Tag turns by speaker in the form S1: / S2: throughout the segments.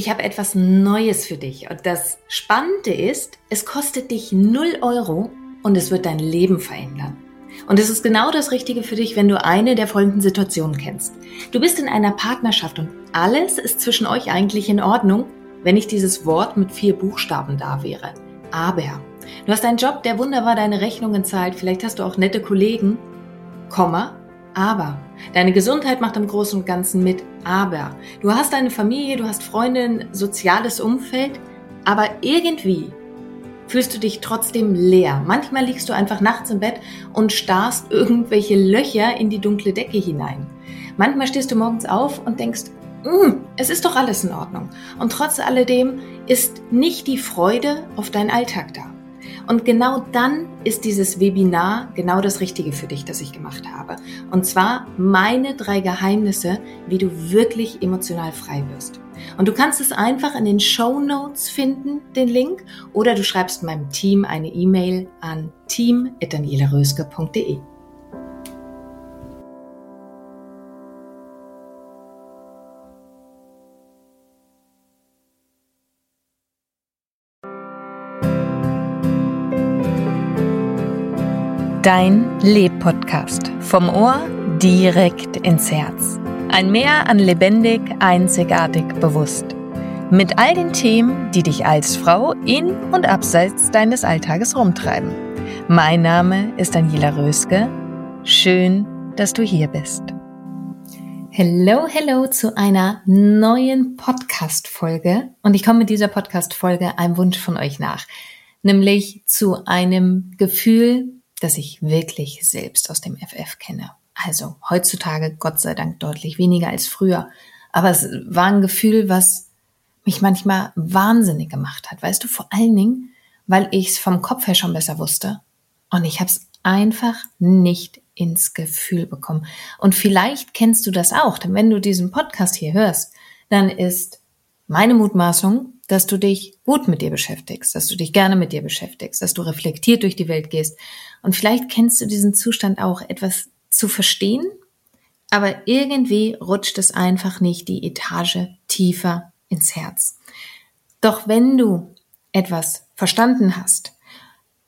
S1: ich habe etwas Neues für dich. Und das Spannende ist, es kostet dich 0 Euro und es wird dein Leben verändern. Und es ist genau das Richtige für dich, wenn du eine der folgenden Situationen kennst. Du bist in einer Partnerschaft und alles ist zwischen euch eigentlich in Ordnung, wenn nicht dieses Wort mit vier Buchstaben da wäre. Aber. Du hast einen Job, der wunderbar deine Rechnungen zahlt. Vielleicht hast du auch nette Kollegen. Komma. Aber. Deine Gesundheit macht im Großen und Ganzen mit. Aber. Du hast eine Familie, du hast Freunde, ein soziales Umfeld. Aber irgendwie fühlst du dich trotzdem leer. Manchmal liegst du einfach nachts im Bett und starrst irgendwelche Löcher in die dunkle Decke hinein. Manchmal stehst du morgens auf und denkst, mm, es ist doch alles in Ordnung. Und trotz alledem ist nicht die Freude auf deinen Alltag da. Und genau dann ist dieses Webinar genau das Richtige für dich, das ich gemacht habe. Und zwar meine drei Geheimnisse, wie du wirklich emotional frei wirst. Und du kannst es einfach in den Show Notes finden, den Link, oder du schreibst meinem Team eine E-Mail an team.danielaröske.de. Dein Leb-Podcast. Vom Ohr direkt ins Herz. Ein Meer an lebendig, einzigartig, bewusst. Mit all den Themen, die dich als Frau in und abseits deines Alltages rumtreiben. Mein Name ist Daniela Röske. Schön, dass du hier bist. Hello, hello zu einer neuen Podcast-Folge. Und ich komme mit dieser Podcast-Folge einem Wunsch von euch nach. Nämlich zu einem Gefühl, das ich wirklich selbst aus dem FF kenne. Also heutzutage Gott sei Dank deutlich weniger als früher. Aber es war ein Gefühl, was mich manchmal wahnsinnig gemacht hat. Weißt du, vor allen Dingen, weil ich es vom Kopf her schon besser wusste. Und ich habe es einfach nicht ins Gefühl bekommen. Und vielleicht kennst du das auch, denn wenn du diesen Podcast hier hörst, dann ist meine Mutmaßung, dass du dich gut mit dir beschäftigst, dass du dich gerne mit dir beschäftigst, dass du reflektiert durch die Welt gehst. Und vielleicht kennst du diesen Zustand auch, etwas zu verstehen, aber irgendwie rutscht es einfach nicht die Etage tiefer ins Herz. Doch wenn du etwas verstanden hast,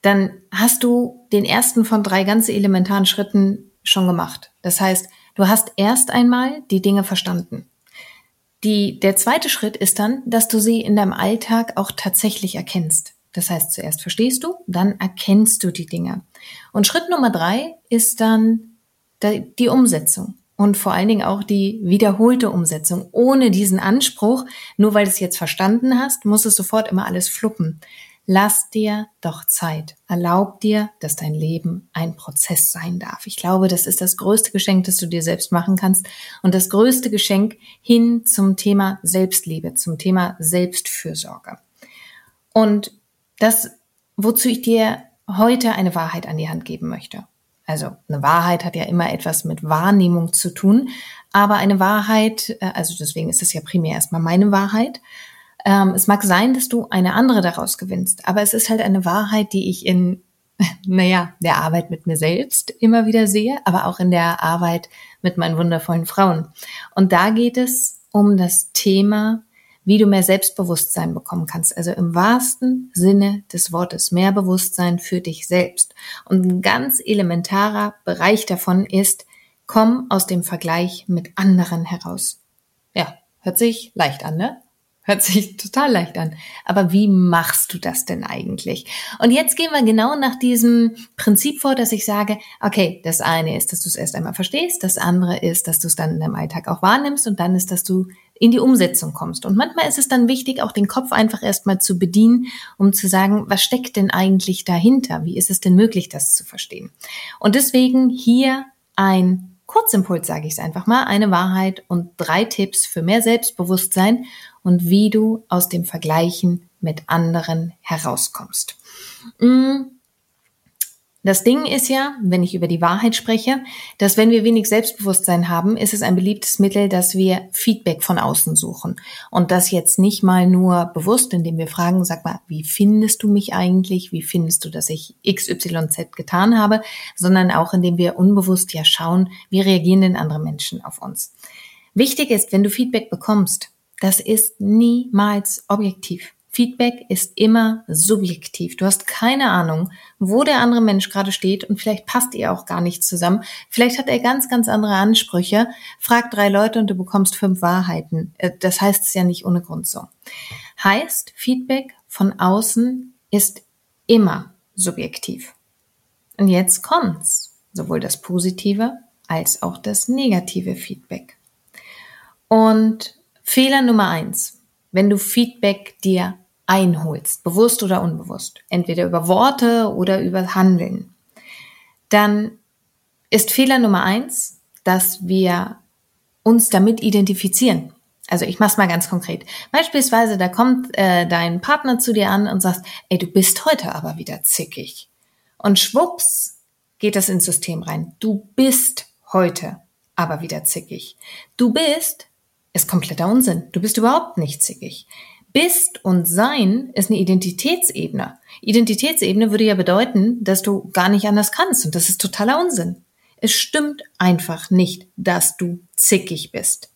S1: dann hast du den ersten von drei ganz elementaren Schritten schon gemacht. Das heißt, du hast erst einmal die Dinge verstanden. Die, der zweite Schritt ist dann, dass du sie in deinem Alltag auch tatsächlich erkennst. Das heißt, zuerst verstehst du, dann erkennst du die Dinge. Und Schritt Nummer drei ist dann die Umsetzung und vor allen Dingen auch die wiederholte Umsetzung. Ohne diesen Anspruch, nur weil du es jetzt verstanden hast, muss es sofort immer alles fluppen. Lass dir doch Zeit. Erlaub dir, dass dein Leben ein Prozess sein darf. Ich glaube, das ist das größte Geschenk, das du dir selbst machen kannst und das größte Geschenk hin zum Thema Selbstliebe, zum Thema Selbstfürsorge. Und das, wozu ich dir heute eine Wahrheit an die Hand geben möchte. Also eine Wahrheit hat ja immer etwas mit Wahrnehmung zu tun, aber eine Wahrheit, äh, also deswegen ist es ja primär erstmal meine Wahrheit, ähm, es mag sein, dass du eine andere daraus gewinnst, aber es ist halt eine Wahrheit, die ich in, naja, der Arbeit mit mir selbst immer wieder sehe, aber auch in der Arbeit mit meinen wundervollen Frauen. Und da geht es um das Thema, wie du mehr Selbstbewusstsein bekommen kannst. Also im wahrsten Sinne des Wortes mehr Bewusstsein für dich selbst. Und ein ganz elementarer Bereich davon ist, komm aus dem Vergleich mit anderen heraus. Ja, hört sich leicht an, ne? Hört sich total leicht an. Aber wie machst du das denn eigentlich? Und jetzt gehen wir genau nach diesem Prinzip vor, dass ich sage, okay, das eine ist, dass du es erst einmal verstehst, das andere ist, dass du es dann in deinem Alltag auch wahrnimmst und dann ist, dass du in die Umsetzung kommst. Und manchmal ist es dann wichtig, auch den Kopf einfach erstmal zu bedienen, um zu sagen, was steckt denn eigentlich dahinter? Wie ist es denn möglich, das zu verstehen? Und deswegen hier ein Kurzimpuls, sage ich es einfach mal, eine Wahrheit und drei Tipps für mehr Selbstbewusstsein und wie du aus dem Vergleichen mit anderen herauskommst. Mm. Das Ding ist ja, wenn ich über die Wahrheit spreche, dass wenn wir wenig Selbstbewusstsein haben, ist es ein beliebtes Mittel, dass wir Feedback von außen suchen. Und das jetzt nicht mal nur bewusst, indem wir fragen, sag mal, wie findest du mich eigentlich? Wie findest du, dass ich XYZ getan habe? Sondern auch, indem wir unbewusst ja schauen, wie reagieren denn andere Menschen auf uns. Wichtig ist, wenn du Feedback bekommst, das ist niemals objektiv. Feedback ist immer subjektiv. Du hast keine Ahnung, wo der andere Mensch gerade steht und vielleicht passt ihr auch gar nicht zusammen. Vielleicht hat er ganz, ganz andere Ansprüche. Frag drei Leute und du bekommst fünf Wahrheiten. Äh, das heißt es ja nicht ohne Grund so. Heißt, Feedback von außen ist immer subjektiv. Und jetzt kommt's. Sowohl das positive als auch das negative Feedback. Und Fehler Nummer eins. Wenn du Feedback dir einholst, bewusst oder unbewusst, entweder über Worte oder über Handeln, dann ist Fehler Nummer eins, dass wir uns damit identifizieren. Also ich mach's mal ganz konkret. Beispielsweise, da kommt äh, dein Partner zu dir an und sagt, ey, du bist heute aber wieder zickig. Und schwupps geht das ins System rein. Du bist heute aber wieder zickig. Du bist ist kompletter Unsinn. Du bist überhaupt nicht zickig. Bist und Sein ist eine Identitätsebene. Identitätsebene würde ja bedeuten, dass du gar nicht anders kannst und das ist totaler Unsinn. Es stimmt einfach nicht, dass du zickig bist,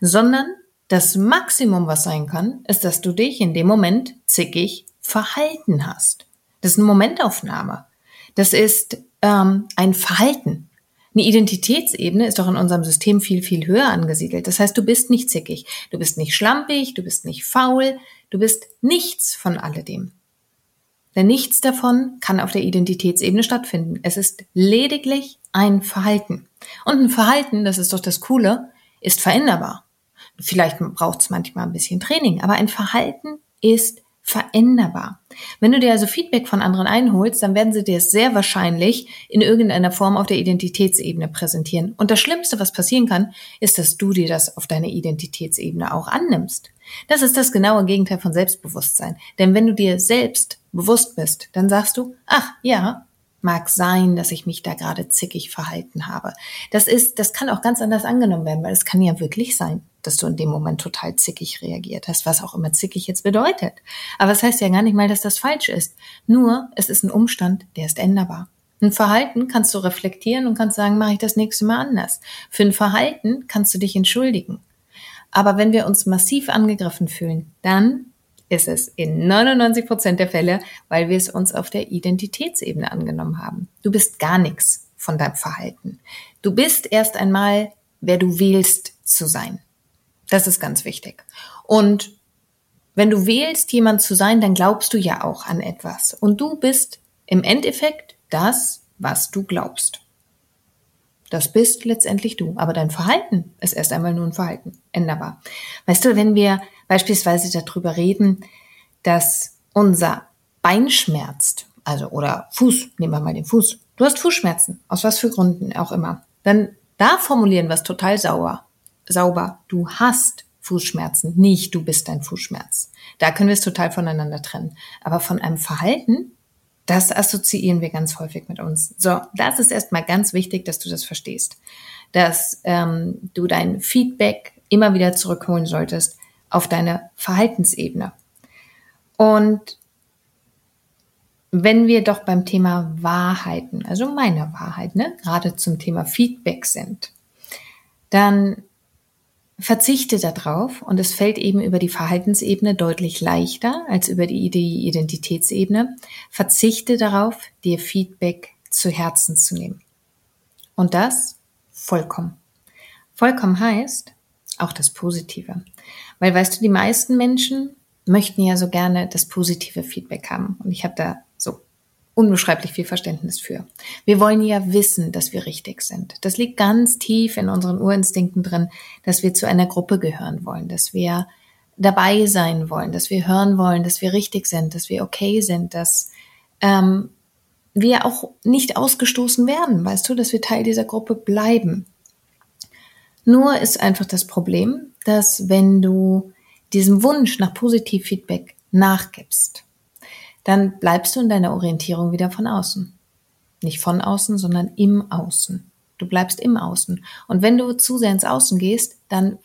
S1: sondern das Maximum, was sein kann, ist, dass du dich in dem Moment zickig verhalten hast. Das ist eine Momentaufnahme. Das ist ähm, ein Verhalten. Eine Identitätsebene ist doch in unserem System viel, viel höher angesiedelt. Das heißt, du bist nicht zickig, du bist nicht schlampig, du bist nicht faul, du bist nichts von alledem. Denn nichts davon kann auf der Identitätsebene stattfinden. Es ist lediglich ein Verhalten. Und ein Verhalten, das ist doch das Coole, ist veränderbar. Vielleicht braucht es manchmal ein bisschen Training, aber ein Verhalten ist veränderbar. Wenn du dir also Feedback von anderen einholst, dann werden sie dir es sehr wahrscheinlich in irgendeiner Form auf der Identitätsebene präsentieren. Und das Schlimmste, was passieren kann, ist, dass du dir das auf deiner Identitätsebene auch annimmst. Das ist das genaue Gegenteil von Selbstbewusstsein. Denn wenn du dir selbst bewusst bist, dann sagst du, ach ja, mag sein, dass ich mich da gerade zickig verhalten habe. Das ist, das kann auch ganz anders angenommen werden, weil es kann ja wirklich sein, dass du in dem Moment total zickig reagiert hast, was auch immer zickig jetzt bedeutet. Aber es das heißt ja gar nicht mal, dass das falsch ist. Nur, es ist ein Umstand, der ist änderbar. Ein Verhalten kannst du reflektieren und kannst sagen, mache ich das nächste Mal anders. Für ein Verhalten kannst du dich entschuldigen. Aber wenn wir uns massiv angegriffen fühlen, dann ist es in 99 Prozent der Fälle, weil wir es uns auf der Identitätsebene angenommen haben. Du bist gar nichts von deinem Verhalten. Du bist erst einmal, wer du wählst zu sein. Das ist ganz wichtig. Und wenn du wählst, jemand zu sein, dann glaubst du ja auch an etwas. Und du bist im Endeffekt das, was du glaubst. Das bist letztendlich du. Aber dein Verhalten ist erst einmal nur ein Verhalten, änderbar. Weißt du, wenn wir beispielsweise darüber reden, dass unser Bein schmerzt, also oder Fuß, nehmen wir mal den Fuß. Du hast Fußschmerzen, aus was für Gründen auch immer. Dann da formulieren wir es total sauer, sauber. Du hast Fußschmerzen, nicht du bist dein Fußschmerz. Da können wir es total voneinander trennen. Aber von einem Verhalten das assoziieren wir ganz häufig mit uns. So, das ist erstmal ganz wichtig, dass du das verstehst. Dass ähm, du dein Feedback immer wieder zurückholen solltest auf deine Verhaltensebene. Und wenn wir doch beim Thema Wahrheiten, also meine Wahrheit, ne, gerade zum Thema Feedback sind, dann verzichte darauf und es fällt eben über die Verhaltensebene deutlich leichter als über die Identitätsebene. Verzichte darauf, dir Feedback zu Herzen zu nehmen. Und das vollkommen. Vollkommen heißt auch das Positive. Weil weißt du, die meisten Menschen möchten ja so gerne das positive Feedback haben. Und ich habe da unbeschreiblich viel Verständnis für. Wir wollen ja wissen, dass wir richtig sind. Das liegt ganz tief in unseren Urinstinkten drin, dass wir zu einer Gruppe gehören wollen, dass wir dabei sein wollen, dass wir hören wollen, dass wir richtig sind, dass wir okay sind, dass ähm, wir auch nicht ausgestoßen werden, weißt du, dass wir Teil dieser Gruppe bleiben. Nur ist einfach das Problem, dass wenn du diesem Wunsch nach Positivfeedback nachgibst, dann bleibst du in deiner Orientierung wieder von außen. Nicht von außen, sondern im Außen. Du bleibst im Außen. Und wenn du zu sehr ins Außen gehst, dann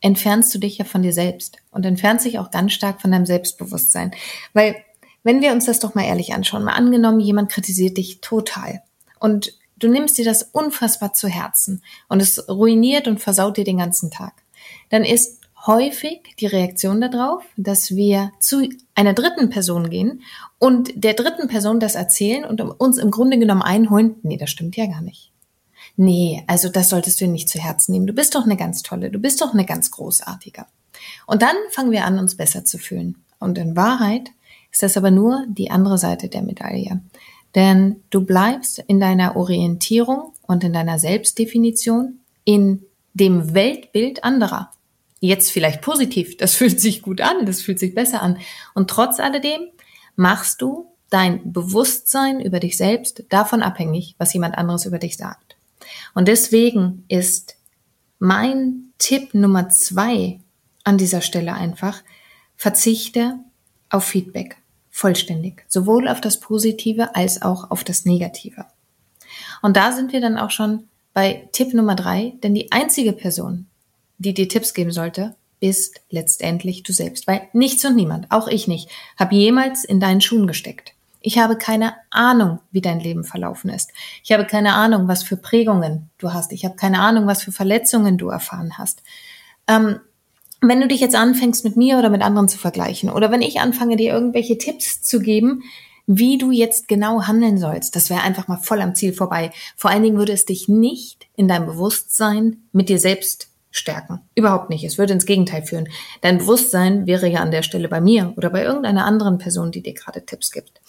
S1: entfernst du dich ja von dir selbst und entfernst dich auch ganz stark von deinem Selbstbewusstsein. Weil, wenn wir uns das doch mal ehrlich anschauen, mal angenommen, jemand kritisiert dich total und du nimmst dir das unfassbar zu Herzen und es ruiniert und versaut dir den ganzen Tag, dann ist häufig die Reaktion darauf, dass wir zu einer dritten Person gehen und der dritten Person das erzählen und uns im Grunde genommen einholen, nee, das stimmt ja gar nicht. Nee, also das solltest du nicht zu Herzen nehmen. Du bist doch eine ganz tolle, du bist doch eine ganz großartige. Und dann fangen wir an, uns besser zu fühlen. Und in Wahrheit ist das aber nur die andere Seite der Medaille. Denn du bleibst in deiner Orientierung und in deiner Selbstdefinition in dem Weltbild anderer. Jetzt vielleicht positiv, das fühlt sich gut an, das fühlt sich besser an. Und trotz alledem machst du dein Bewusstsein über dich selbst davon abhängig, was jemand anderes über dich sagt. Und deswegen ist mein Tipp Nummer zwei an dieser Stelle einfach, verzichte auf Feedback vollständig, sowohl auf das Positive als auch auf das Negative. Und da sind wir dann auch schon bei Tipp Nummer drei, denn die einzige Person, die dir Tipps geben sollte, bist letztendlich du selbst, weil nichts und niemand, auch ich nicht, habe jemals in deinen Schuhen gesteckt. Ich habe keine Ahnung, wie dein Leben verlaufen ist. Ich habe keine Ahnung, was für Prägungen du hast. Ich habe keine Ahnung, was für Verletzungen du erfahren hast. Ähm, wenn du dich jetzt anfängst, mit mir oder mit anderen zu vergleichen, oder wenn ich anfange, dir irgendwelche Tipps zu geben, wie du jetzt genau handeln sollst, das wäre einfach mal voll am Ziel vorbei. Vor allen Dingen würde es dich nicht in deinem Bewusstsein mit dir selbst stärken. Überhaupt nicht. Es würde ins Gegenteil führen. Dein Bewusstsein wäre ja an der Stelle bei mir oder bei irgendeiner anderen Person, die dir gerade Tipps gibt.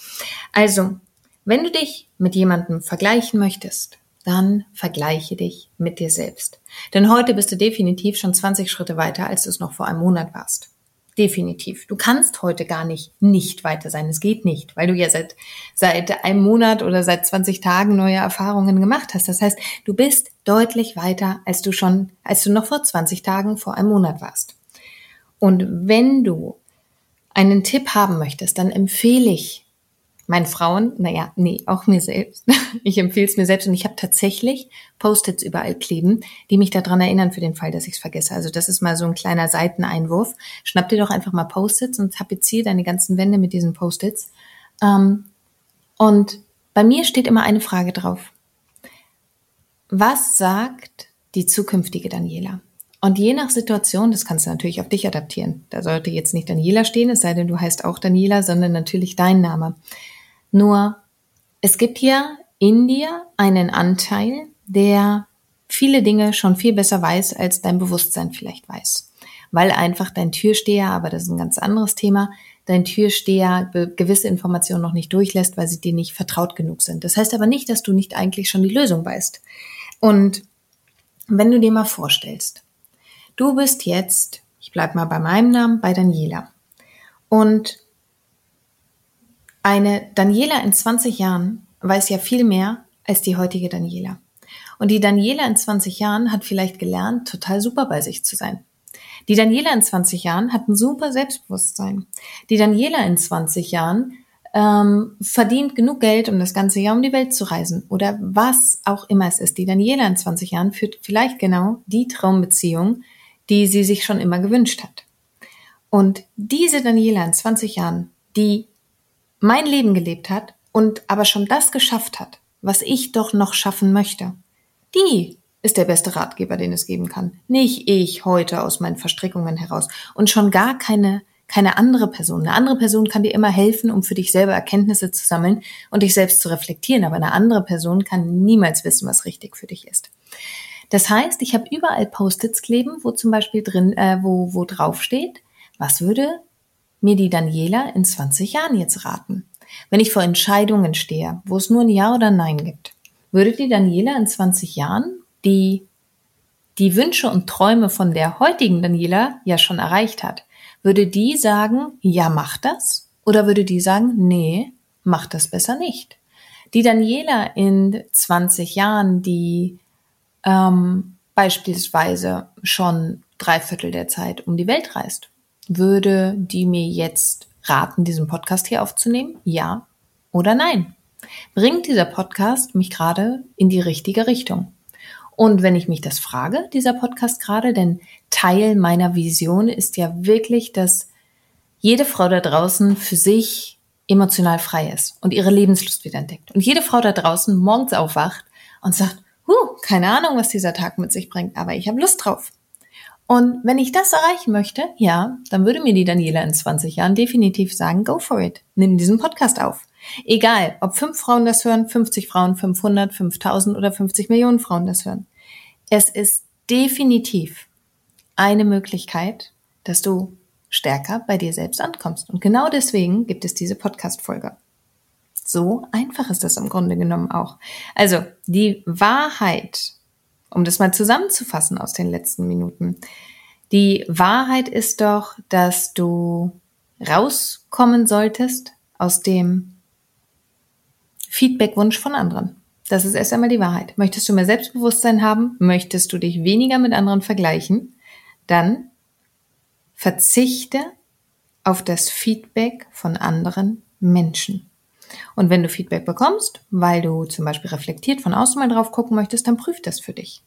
S1: Also, wenn du dich mit jemandem vergleichen möchtest, dann vergleiche dich mit dir selbst. Denn heute bist du definitiv schon 20 Schritte weiter, als du es noch vor einem Monat warst. Definitiv. Du kannst heute gar nicht nicht weiter sein. Es geht nicht, weil du ja seit, seit einem Monat oder seit 20 Tagen neue Erfahrungen gemacht hast. Das heißt, du bist deutlich weiter, als du schon, als du noch vor 20 Tagen, vor einem Monat warst. Und wenn du einen Tipp haben möchtest, dann empfehle ich meinen Frauen, naja, nee, auch mir selbst. Ich empfehle es mir selbst und ich habe tatsächlich Post-its überall kleben, die mich daran erinnern für den Fall, dass ich es vergesse. Also das ist mal so ein kleiner Seiteneinwurf. Schnapp dir doch einfach mal Post-its und tapeziere deine ganzen Wände mit diesen Post-its. Ähm, und bei mir steht immer eine Frage drauf. Was sagt die zukünftige Daniela? Und je nach Situation, das kannst du natürlich auf dich adaptieren. Da sollte jetzt nicht Daniela stehen, es sei denn, du heißt auch Daniela, sondern natürlich dein Name. Nur es gibt hier in dir einen Anteil, der viele Dinge schon viel besser weiß, als dein Bewusstsein vielleicht weiß. Weil einfach dein Türsteher, aber das ist ein ganz anderes Thema, dein Türsteher gewisse Informationen noch nicht durchlässt, weil sie dir nicht vertraut genug sind. Das heißt aber nicht, dass du nicht eigentlich schon die Lösung weißt. Und wenn du dir mal vorstellst, du bist jetzt, ich bleib mal bei meinem Namen, bei Daniela. Und eine Daniela in 20 Jahren weiß ja viel mehr als die heutige Daniela. Und die Daniela in 20 Jahren hat vielleicht gelernt, total super bei sich zu sein. Die Daniela in 20 Jahren hat ein super Selbstbewusstsein. Die Daniela in 20 Jahren ähm, verdient genug Geld, um das ganze Jahr um die Welt zu reisen. Oder was auch immer es ist. Die Daniela in 20 Jahren führt vielleicht genau die Traumbeziehung, die sie sich schon immer gewünscht hat. Und diese Daniela in 20 Jahren, die mein Leben gelebt hat und aber schon das geschafft hat, was ich doch noch schaffen möchte, die ist der beste Ratgeber, den es geben kann. Nicht ich heute aus meinen Verstrickungen heraus und schon gar keine keine andere Person. Eine andere Person kann dir immer helfen, um für dich selber Erkenntnisse zu sammeln und dich selbst zu reflektieren, aber eine andere Person kann niemals wissen, was richtig für dich ist. Das heißt, ich habe überall Post-its kleben, wo zum Beispiel drin, äh, wo, wo drauf steht, was würde mir die Daniela in 20 Jahren jetzt raten? Wenn ich vor Entscheidungen stehe, wo es nur ein Ja oder Nein gibt, würde die Daniela in 20 Jahren, die die Wünsche und Träume von der heutigen Daniela ja schon erreicht hat, würde die sagen, ja, mach das? Oder würde die sagen, nee, mach das besser nicht? Die Daniela in 20 Jahren, die ähm, beispielsweise schon drei Viertel der Zeit um die Welt reist, würde die mir jetzt raten, diesen Podcast hier aufzunehmen? Ja oder nein? Bringt dieser Podcast mich gerade in die richtige Richtung? Und wenn ich mich das frage, dieser Podcast gerade, denn Teil meiner Vision ist ja wirklich, dass jede Frau da draußen für sich emotional frei ist und ihre Lebenslust wieder entdeckt. Und jede Frau da draußen morgens aufwacht und sagt, huh, keine Ahnung, was dieser Tag mit sich bringt, aber ich habe Lust drauf. Und wenn ich das erreichen möchte, ja, dann würde mir die Daniela in 20 Jahren definitiv sagen, go for it. Nimm diesen Podcast auf. Egal, ob fünf Frauen das hören, 50 Frauen, 500, 5000 oder 50 Millionen Frauen das hören. Es ist definitiv eine Möglichkeit, dass du stärker bei dir selbst ankommst. Und genau deswegen gibt es diese Podcast-Folge. So einfach ist das im Grunde genommen auch. Also die Wahrheit, um das mal zusammenzufassen aus den letzten Minuten, die Wahrheit ist doch, dass du rauskommen solltest aus dem Feedbackwunsch von anderen. Das ist erst einmal die Wahrheit. Möchtest du mehr Selbstbewusstsein haben? Möchtest du dich weniger mit anderen vergleichen? Dann verzichte auf das Feedback von anderen Menschen. Und wenn du Feedback bekommst, weil du zum Beispiel reflektiert von außen mal drauf gucken möchtest, dann prüf das für dich.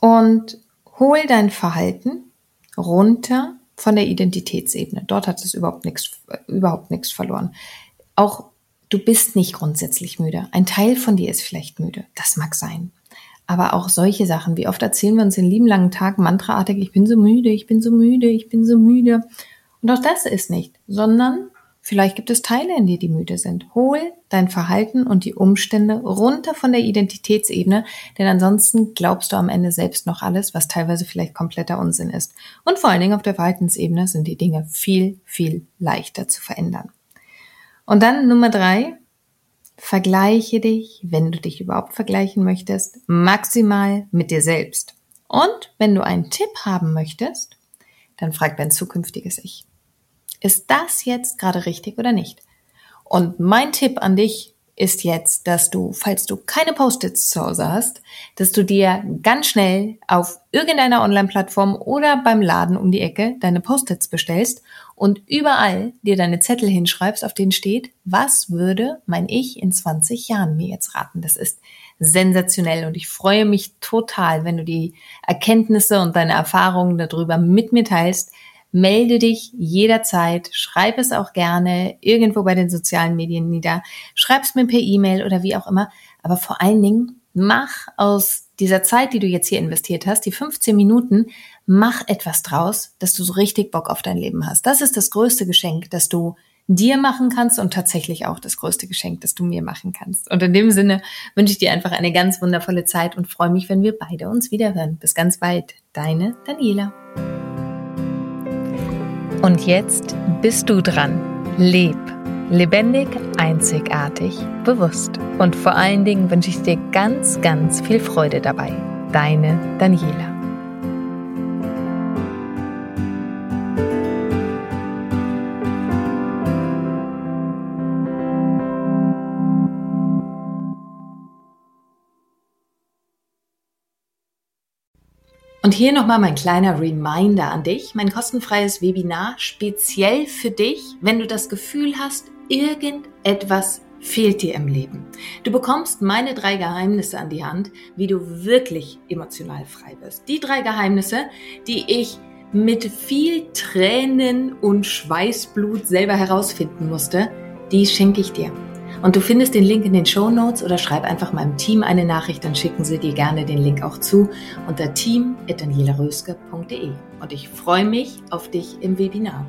S1: Und hol dein Verhalten runter von der Identitätsebene. Dort hat es überhaupt nichts, überhaupt nichts verloren. Auch du bist nicht grundsätzlich müde. Ein Teil von dir ist vielleicht müde. Das mag sein. Aber auch solche Sachen, wie oft erzählen wir uns den lieben langen Tag mantraartig, ich bin so müde, ich bin so müde, ich bin so müde. Und auch das ist nicht, sondern Vielleicht gibt es Teile in dir, die müde sind. Hol dein Verhalten und die Umstände runter von der Identitätsebene, denn ansonsten glaubst du am Ende selbst noch alles, was teilweise vielleicht kompletter Unsinn ist. Und vor allen Dingen auf der Verhaltensebene sind die Dinge viel, viel leichter zu verändern. Und dann Nummer drei, vergleiche dich, wenn du dich überhaupt vergleichen möchtest, maximal mit dir selbst. Und wenn du einen Tipp haben möchtest, dann frag dein zukünftiges Ich. Ist das jetzt gerade richtig oder nicht? Und mein Tipp an dich ist jetzt, dass du, falls du keine Post-its zu Hause hast, dass du dir ganz schnell auf irgendeiner Online-Plattform oder beim Laden um die Ecke deine Post-its bestellst und überall dir deine Zettel hinschreibst, auf denen steht, was würde mein Ich in 20 Jahren mir jetzt raten? Das ist sensationell und ich freue mich total, wenn du die Erkenntnisse und deine Erfahrungen darüber mit mir teilst, melde dich jederzeit, schreib es auch gerne irgendwo bei den sozialen Medien nieder, schreib es mir per E-Mail oder wie auch immer, aber vor allen Dingen mach aus dieser Zeit, die du jetzt hier investiert hast, die 15 Minuten, mach etwas draus, dass du so richtig Bock auf dein Leben hast. Das ist das größte Geschenk, das du dir machen kannst und tatsächlich auch das größte Geschenk, das du mir machen kannst. Und in dem Sinne wünsche ich dir einfach eine ganz wundervolle Zeit und freue mich, wenn wir beide uns wiederhören. Bis ganz bald. Deine Daniela. Und jetzt bist du dran. Leb. Lebendig, einzigartig, bewusst. Und vor allen Dingen wünsche ich dir ganz, ganz viel Freude dabei. Deine Daniela. Und hier nochmal mein kleiner Reminder an dich, mein kostenfreies Webinar speziell für dich, wenn du das Gefühl hast, irgendetwas fehlt dir im Leben. Du bekommst meine drei Geheimnisse an die Hand, wie du wirklich emotional frei wirst. Die drei Geheimnisse, die ich mit viel Tränen und Schweißblut selber herausfinden musste, die schenke ich dir. Und du findest den Link in den Show Notes oder schreib einfach meinem Team eine Nachricht, dann schicken sie dir gerne den Link auch zu unter team.danielaröske.de. Und ich freue mich auf dich im Webinar.